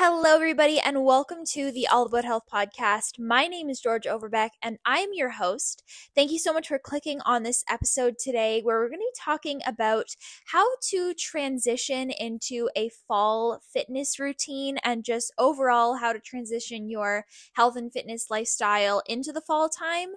Hello, everybody, and welcome to the All About Health podcast. My name is Georgia Overbeck, and I am your host. Thank you so much for clicking on this episode today, where we're going to be talking about how to transition into a fall fitness routine and just overall how to transition your health and fitness lifestyle into the fall time.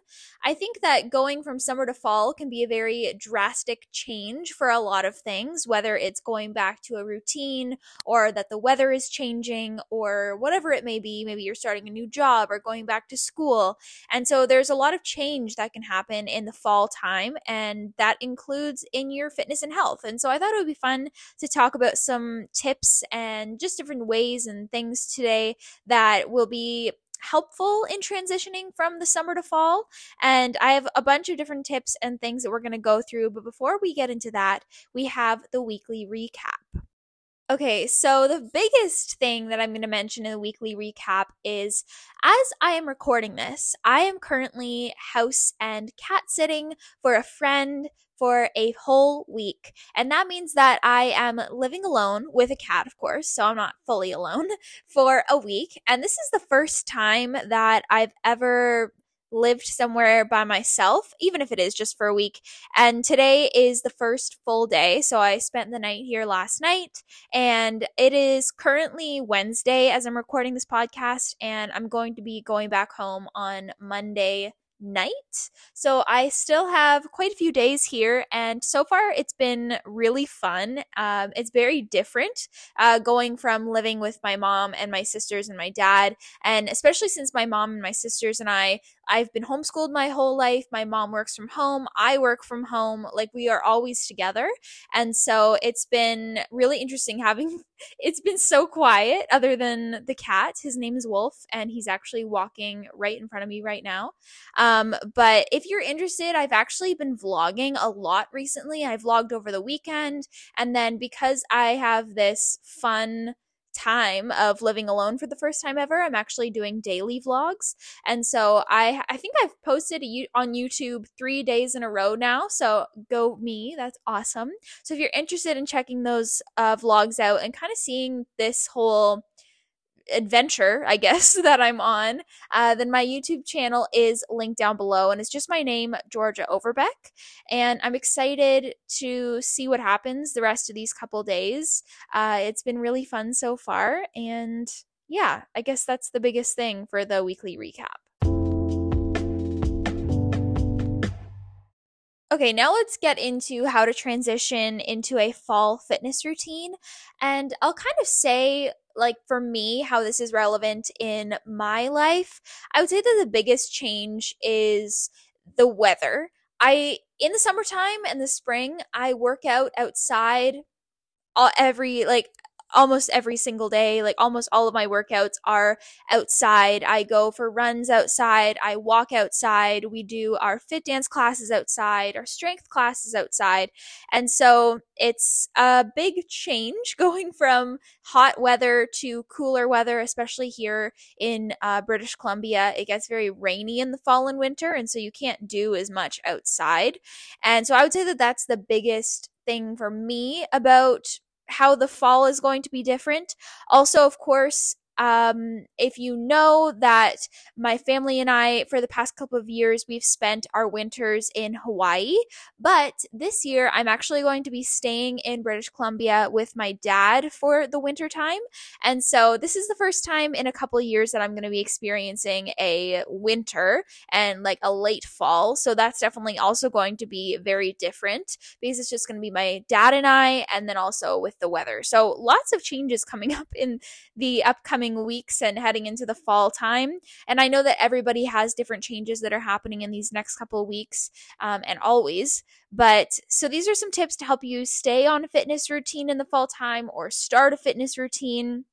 I think that going from summer to fall can be a very drastic change for a lot of things, whether it's going back to a routine or that the weather is changing or whatever it may be. Maybe you're starting a new job or going back to school. And so there's a lot of change that can happen in the fall time, and that includes in your fitness and health. And so I thought it would be fun to talk about some tips and just different ways and things today that will be helpful in transitioning from the summer to fall. And I have a bunch of different tips and things that we're going to go through. But before we get into that, we have the weekly recap. Okay, so the biggest thing that I'm going to mention in the weekly recap is as I am recording this, I am currently house and cat sitting for a friend for a whole week. And that means that I am living alone with a cat, of course, so I'm not fully alone for a week. And this is the first time that I've ever lived somewhere by myself, even if it is just for a week. And today is the first full day. So I spent the night here last night, and it is currently Wednesday as I'm recording this podcast, and I'm going to be going back home on Monday night. So I still have quite a few days here, and so far it's been really fun. Um, it's very different uh, going from living with my mom and my sisters and my dad, and especially since my mom and my sisters and I I've been homeschooled my whole life. My mom works from home. I work from home. Like we are always together. And so it's been really interesting having, it's been so quiet other than the cat. His name is Wolf and he's actually walking right in front of me right now. Um, but if you're interested, I've actually been vlogging a lot recently. I vlogged over the weekend. And then because I have this fun, time of living alone for the first time ever i'm actually doing daily vlogs. And so i i think i've posted a, on youtube three days in a row now so go me that's awesome. So if you're interested in checking those uh, vlogs out and kind of seeing this whole adventure, I guess, that I'm on, uh, then my YouTube channel is linked down below. And it's just my name, Georgia Overbeck. And I'm excited to see what happens the rest of these couple days. Uh, it's been really fun so far. And yeah, I guess that's the biggest thing for the weekly recap. Okay, now let's get into how to transition into a fall fitness routine. And I'll kind of say like for me how this is relevant in my life i would say that the biggest change is the weather. I in the summertime and the spring i work out outside all, every like almost every single day. Like almost all of my workouts are outside. I go for runs outside. I walk outside. We do our fit dance classes outside, our strength classes outside. And so it's a big change going from hot weather to cooler weather, especially here in uh, British Columbia. It gets very rainy in the fall and winter. And so you can't do as much outside. And so I would say that that's the biggest thing for me about how the fall is going to be different. Also, of course, um, if you know that my family and I, for the past couple of years, we've spent our winters in Hawaii, but this year I'm actually going to be staying in British Columbia with my dad for the winter time. And so this is the first time in a couple of years that I'm going to be experiencing a winter and like a late fall. So that's definitely also going to be very different because it's just going to be my dad and I, and then also with the weather. So lots of changes coming up in the upcoming coming weeks and heading into the fall time. And I know that everybody has different changes that are happening in these next couple of weeks um, and always. But so these are some tips to help you stay on a fitness routine in the fall time or start a fitness routine.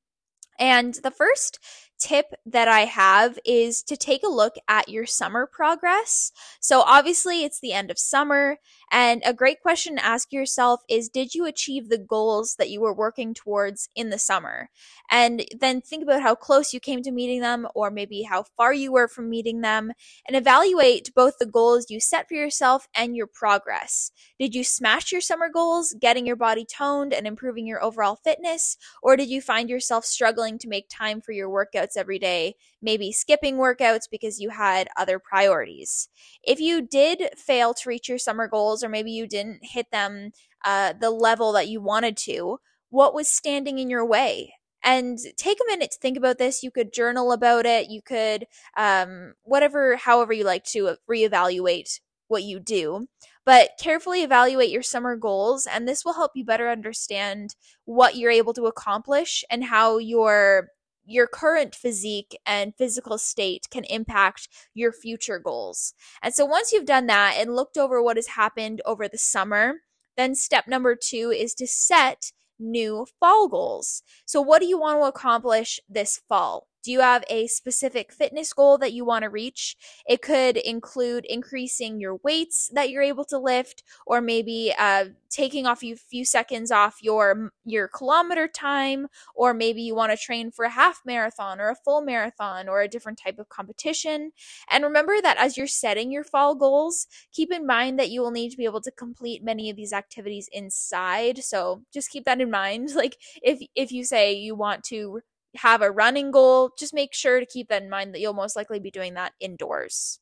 And the first tip that I have is to take a look at your summer progress. So, obviously, it's the end of summer, and a great question to ask yourself is Did you achieve the goals that you were working towards in the summer? And then think about how close you came to meeting them, or maybe how far you were from meeting them, and evaluate both the goals you set for yourself and your progress. Did you smash your summer goals, getting your body toned and improving your overall fitness, or did you find yourself struggling to make time for your workouts every day, maybe skipping workouts because you had other priorities? If you did fail to reach your summer goals, or maybe you didn't hit them uh, the level that you wanted to, what was standing in your way? and take a minute to think about this. You could journal about it. You could um, whatever however you like to reevaluate what you do. But carefully evaluate your summer goals and this will help you better understand what you're able to accomplish and how your your current physique and physical state can impact your future goals. And so once you've done that and looked over what has happened over the summer, then step number 2 is to set new fall goals. So, what do you want to accomplish this fall? Do you have a specific fitness goal that you want to reach? It could include increasing your weights that you're able to lift, or maybe uh, taking off a few seconds off your your kilometer time, or maybe you want to train for a half marathon or a full marathon or a different type of competition. And remember that as you're setting your fall goals, keep in mind that you will need to be able to complete many of these activities inside. So just keep that in mind. Like if if you say you want to have a running goal, just make sure to keep that in mind that you'll most likely be doing that indoors.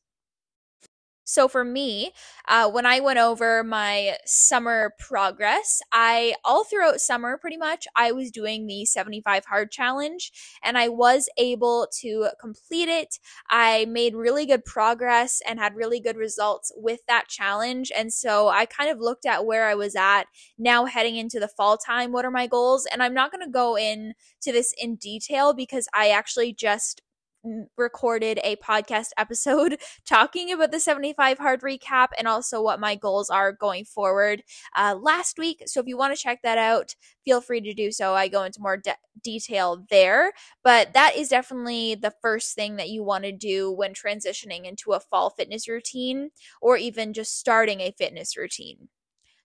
So for me, uh, when I went over my summer progress, I all throughout summer pretty much I was doing the 75 hard challenge and I was able to complete it. I made really good progress and had really good results with that challenge. And so I kind of looked at where I was at now heading into the fall time. What are my goals? And I'm not going to go into this in detail because I actually just recorded a podcast episode talking about the 75 hard recap and also what my goals are going forward uh, last week. So if you want to check that out, feel free to do so. I go into more de- detail there, but that is definitely the first thing that you want to do when transitioning into a fall fitness routine or even just starting a fitness routine.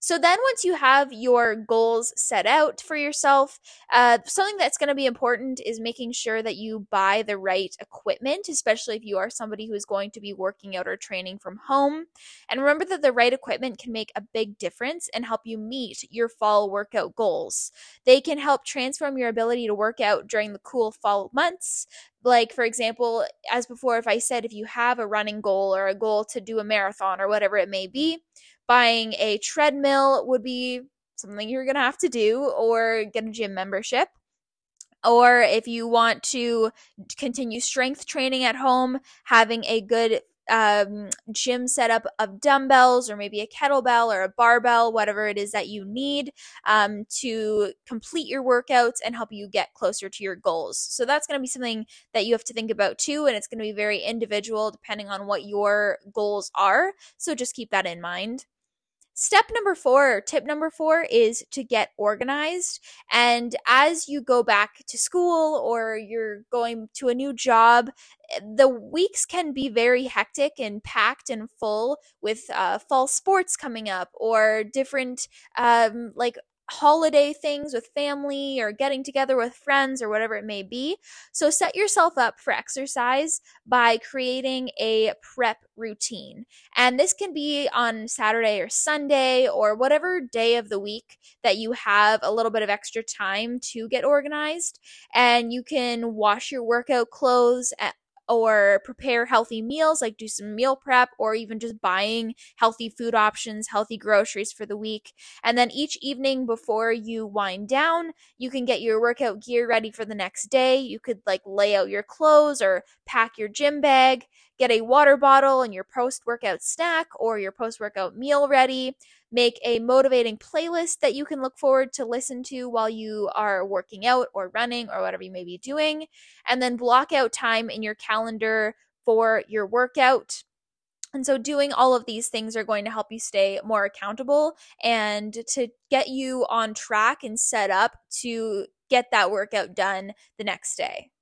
So then, once you have your goals set out for yourself, uh, something that's going to be important is making sure that you buy the right equipment, especially if you are somebody who is going to be working out or training from home. And remember that the right equipment can make a big difference and help you meet your fall workout goals. They can help transform your ability to work out during the cool fall months like for example as before if i said if you have a running goal or a goal to do a marathon or whatever it may be buying a treadmill would be something you're going to have to do or get a gym membership or if you want to continue strength training at home having a good um, gym setup of dumbbells or maybe a kettlebell or a barbell, whatever it is that you need um, to complete your workouts and help you get closer to your goals. So that's going to be something that you have to think about too, and it's going to be very individual depending on what your goals are. So just keep that in mind. Step number four, tip number four is to get organized. And as you go back to school or you're going to a new job, the weeks can be very hectic and packed and full with uh, fall sports coming up or different um, like holiday things with family or getting together with friends or whatever it may be. So set yourself up for exercise by creating a prep routine. And this can be on Saturday or Sunday or whatever day of the week that you have a little bit of extra time to get organized. And you can wash your workout clothes at or prepare healthy meals, like do some meal prep, or even just buying healthy food options, healthy groceries for the week. And then each evening before you wind down, you can get your workout gear ready for the next day. You could like lay out your clothes or pack your gym bag, get a water bottle and your post workout snack or your post workout meal ready make a motivating playlist that you can look forward to listen to while you are working out or running or whatever you may be doing and then block out time in your calendar for your workout and so, doing all of these things are going to help you stay more accountable and to get you on track and set up to get that workout done the next day.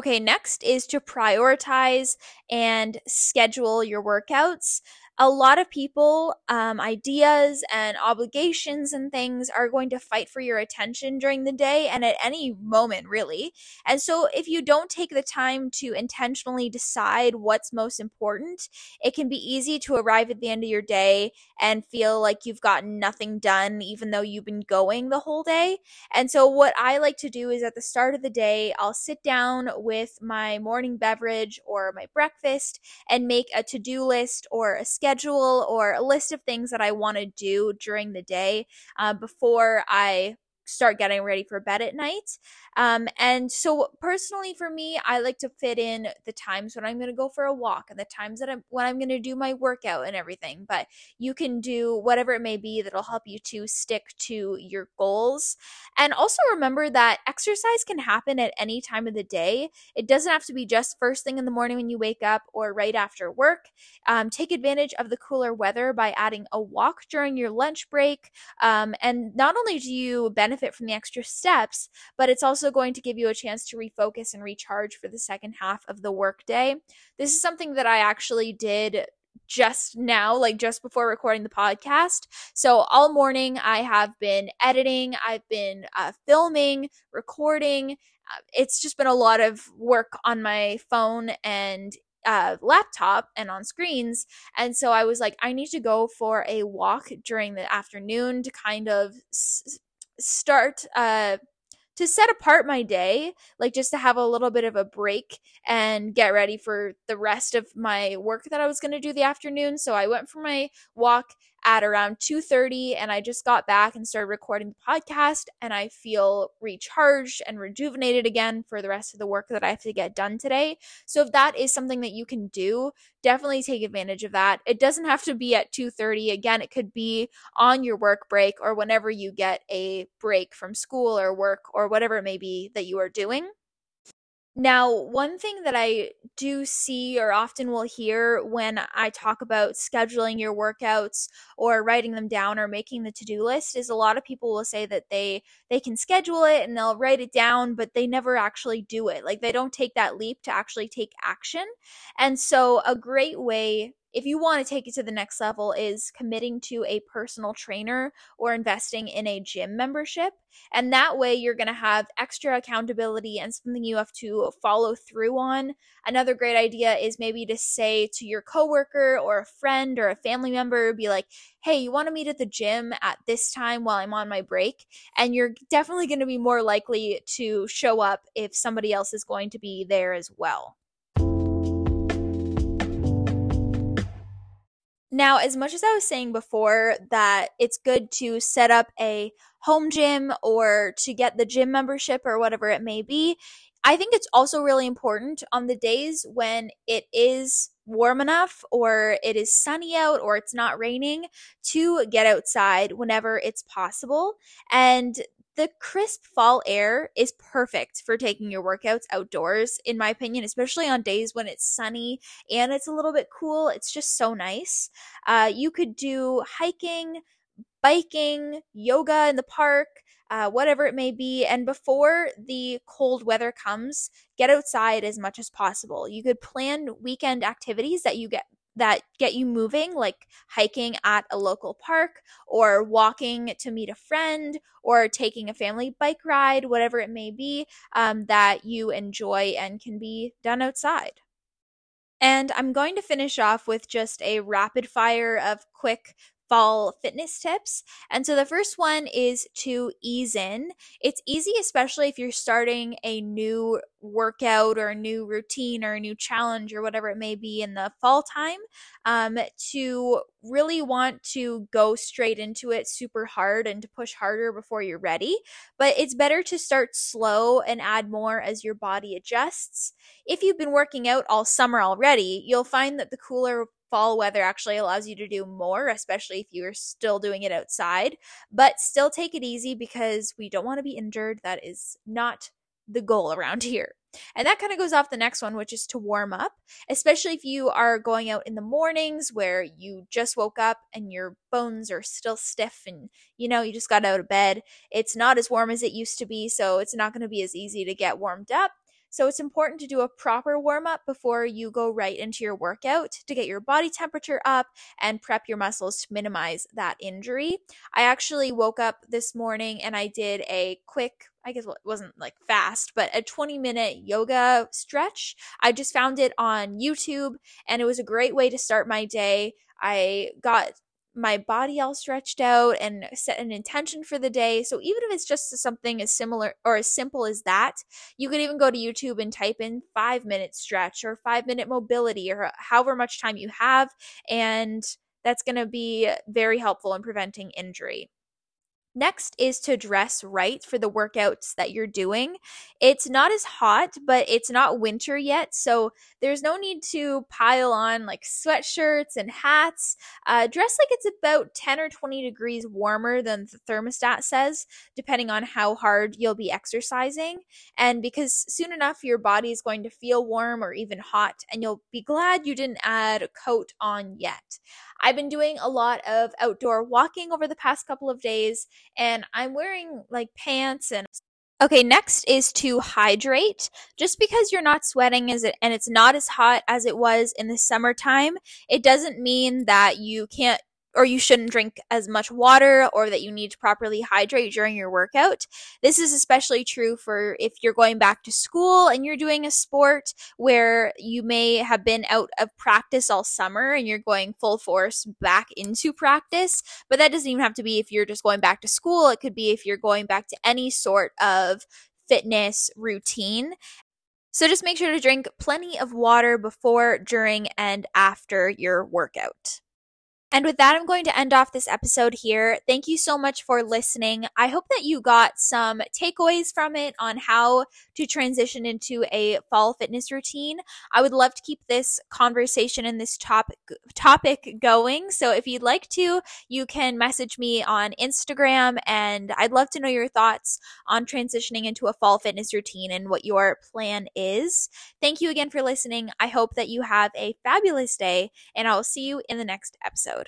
Okay, next is to prioritize and schedule your workouts a lot of people, um, ideas and obligations and things are going to fight for your attention during the day and at any moment, really. And so, if you don't take the time to intentionally decide what's most important, it can be easy to arrive at the end of your day and feel like you've gotten nothing done, even though you've been going the whole day. And so, what I like to do is at the start of the day, I'll sit down with my morning beverage or my breakfast and make a to do list or a schedule schedule or a list of things that I want to do during the day uh, before I start getting ready for bed at night. Um, and so personally for me, I like to fit in the times when I'm going to go for a walk and the times that I'm when I'm going to do my workout and everything. But you can do whatever it may be that'll help you to stick to your goals. And also remember that exercise can happen at any time of the day. It doesn't have to be just first thing in the morning when you wake up or right after work. Um, take advantage of the cooler weather by adding a walk during your lunch break. Um, and not only do you benefit from the extra steps, but it's also also going to give you a chance to refocus and recharge for the second half of the workday. This is something that I actually did just now, like just before recording the podcast. So, all morning I have been editing, I've been uh, filming, recording. Uh, it's just been a lot of work on my phone and uh, laptop and on screens. And so I was like, I need to go for a walk during the afternoon to kind of s- start uh, to set apart my day, like just to have a little bit of a break and get ready for the rest of my work that I was going to do the afternoon. So I went for my walk at around 2:30 and I just got back and started recording the podcast and I feel recharged and rejuvenated again for the rest of the work that I have to get done today. So if that is something that you can do, definitely take advantage of that. It doesn't have to be at 2:30. Again, it could be on your work break or whenever you get a break from school or work or whatever it may be that you are doing. Now, one thing that I do see or often will hear when I talk about scheduling your workouts or writing them down or making the to-do list is a lot of people will say that they they can schedule it and they'll write it down but they never actually do it. Like they don't take that leap to actually take action. And so a great way if you want to take it to the next level is committing to a personal trainer or investing in a gym membership and that way you're going to have extra accountability and something you have to follow through on. Another great idea is maybe to say to your coworker or a friend or a family member be like hey you want to meet at the gym at this time while i'm on my break? And you're definitely going to be more likely to show up if somebody else is going to be there as well Now, as much as I was saying before that it's good to set up a home gym or to get the gym membership or whatever it may be, I think it's also really important on the days when it is warm enough or it is sunny out or it's not raining to get outside whenever it's possible. And the crisp fall air is perfect for taking your workouts outdoors, in my opinion, especially on days when it's sunny and it's a little bit cool. It's just so nice. Uh, you could do hiking, biking, yoga in the park. Uh, whatever it may be. And before the cold weather comes, get outside as much as possible. You could plan weekend activities that you get that get you moving, like hiking at a local park or walking to meet a friend or taking a family bike ride, whatever it may be um, that you enjoy and can be done outside. And I'm going to finish off with just a rapid fire of quick fall fitness tips. And so the first one is to ease in. It's easy, especially if you're starting a new workout or a new routine or a new challenge or whatever it may be in the fall time, um, to really want to go straight into it super hard and to push harder before you're ready. But it's better to start slow and add more as your body adjusts. If you've been working out all summer already, you'll find that the cooler fall weather actually allows you to do more, especially if you're still doing it outside. But still take it easy because we don't want to be injured. That is not the goal around here. And that kind of goes off the next one, which is to warm up, especially if you are going out in the mornings where you just woke up and your bones are still stiff and you know, you just got out of bed. It's not as warm as it used to be, so it's not going to be as easy to get warmed up. So it's important to do a proper warm up before you go right into your workout to get your body temperature up and prep your muscles to minimize that injury. I actually woke up this morning and I did a quick I guess it wasn't like fast, but a 20 minute yoga stretch. I just found it on YouTube and it was a great way to start my day. I got my body all stretched out and set an intention for the day. So even if it's just something as similar or as simple as that, you could even go to YouTube and type in 5 minute stretch or 5 minute mobility or however much time you have and that's going to be very helpful in preventing injury. Next is to dress right for the workouts that you're doing. It's not as hot, but it's not winter yet, so there's no need to pile on like sweatshirts and hats. Uh, dress like it's about 10 or 20 degrees warmer than the thermostat says, depending on how hard you'll be exercising. And because soon enough your body is going to feel warm or even hot, and you'll be glad you didn't add a coat on yet. I've been doing a lot of outdoor walking over the past couple of days, and I'm wearing like pants and Okay, next is to hydrate. Just because you're not sweating as it, and it's not as hot as it was in the summertime, it doesn't mean that you can't or you shouldn't drink as much water or that you need to properly hydrate during your workout. This is especially true for if you're going back to school and you're doing a sport where you may have been out of practice all summer and you're going full force back into practice. But that doesn't even have to be if you're just going back to school, it could be if you're going back to any sort of fitness routine. So just make sure to drink plenty of water before, during, and after your workout. And with that, I'm going to end off this episode here. Thank you so much for listening. I hope that you got some takeaways from it on how to transition into a fall fitness routine. I would love to keep this conversation and this topic topic going. So if you'd like to, you can message me on Instagram and I'd love to know your thoughts on transitioning into a fall fitness routine and what your plan is. Thank you again for listening. I hope that you have a fabulous day and I will see you in the next episode.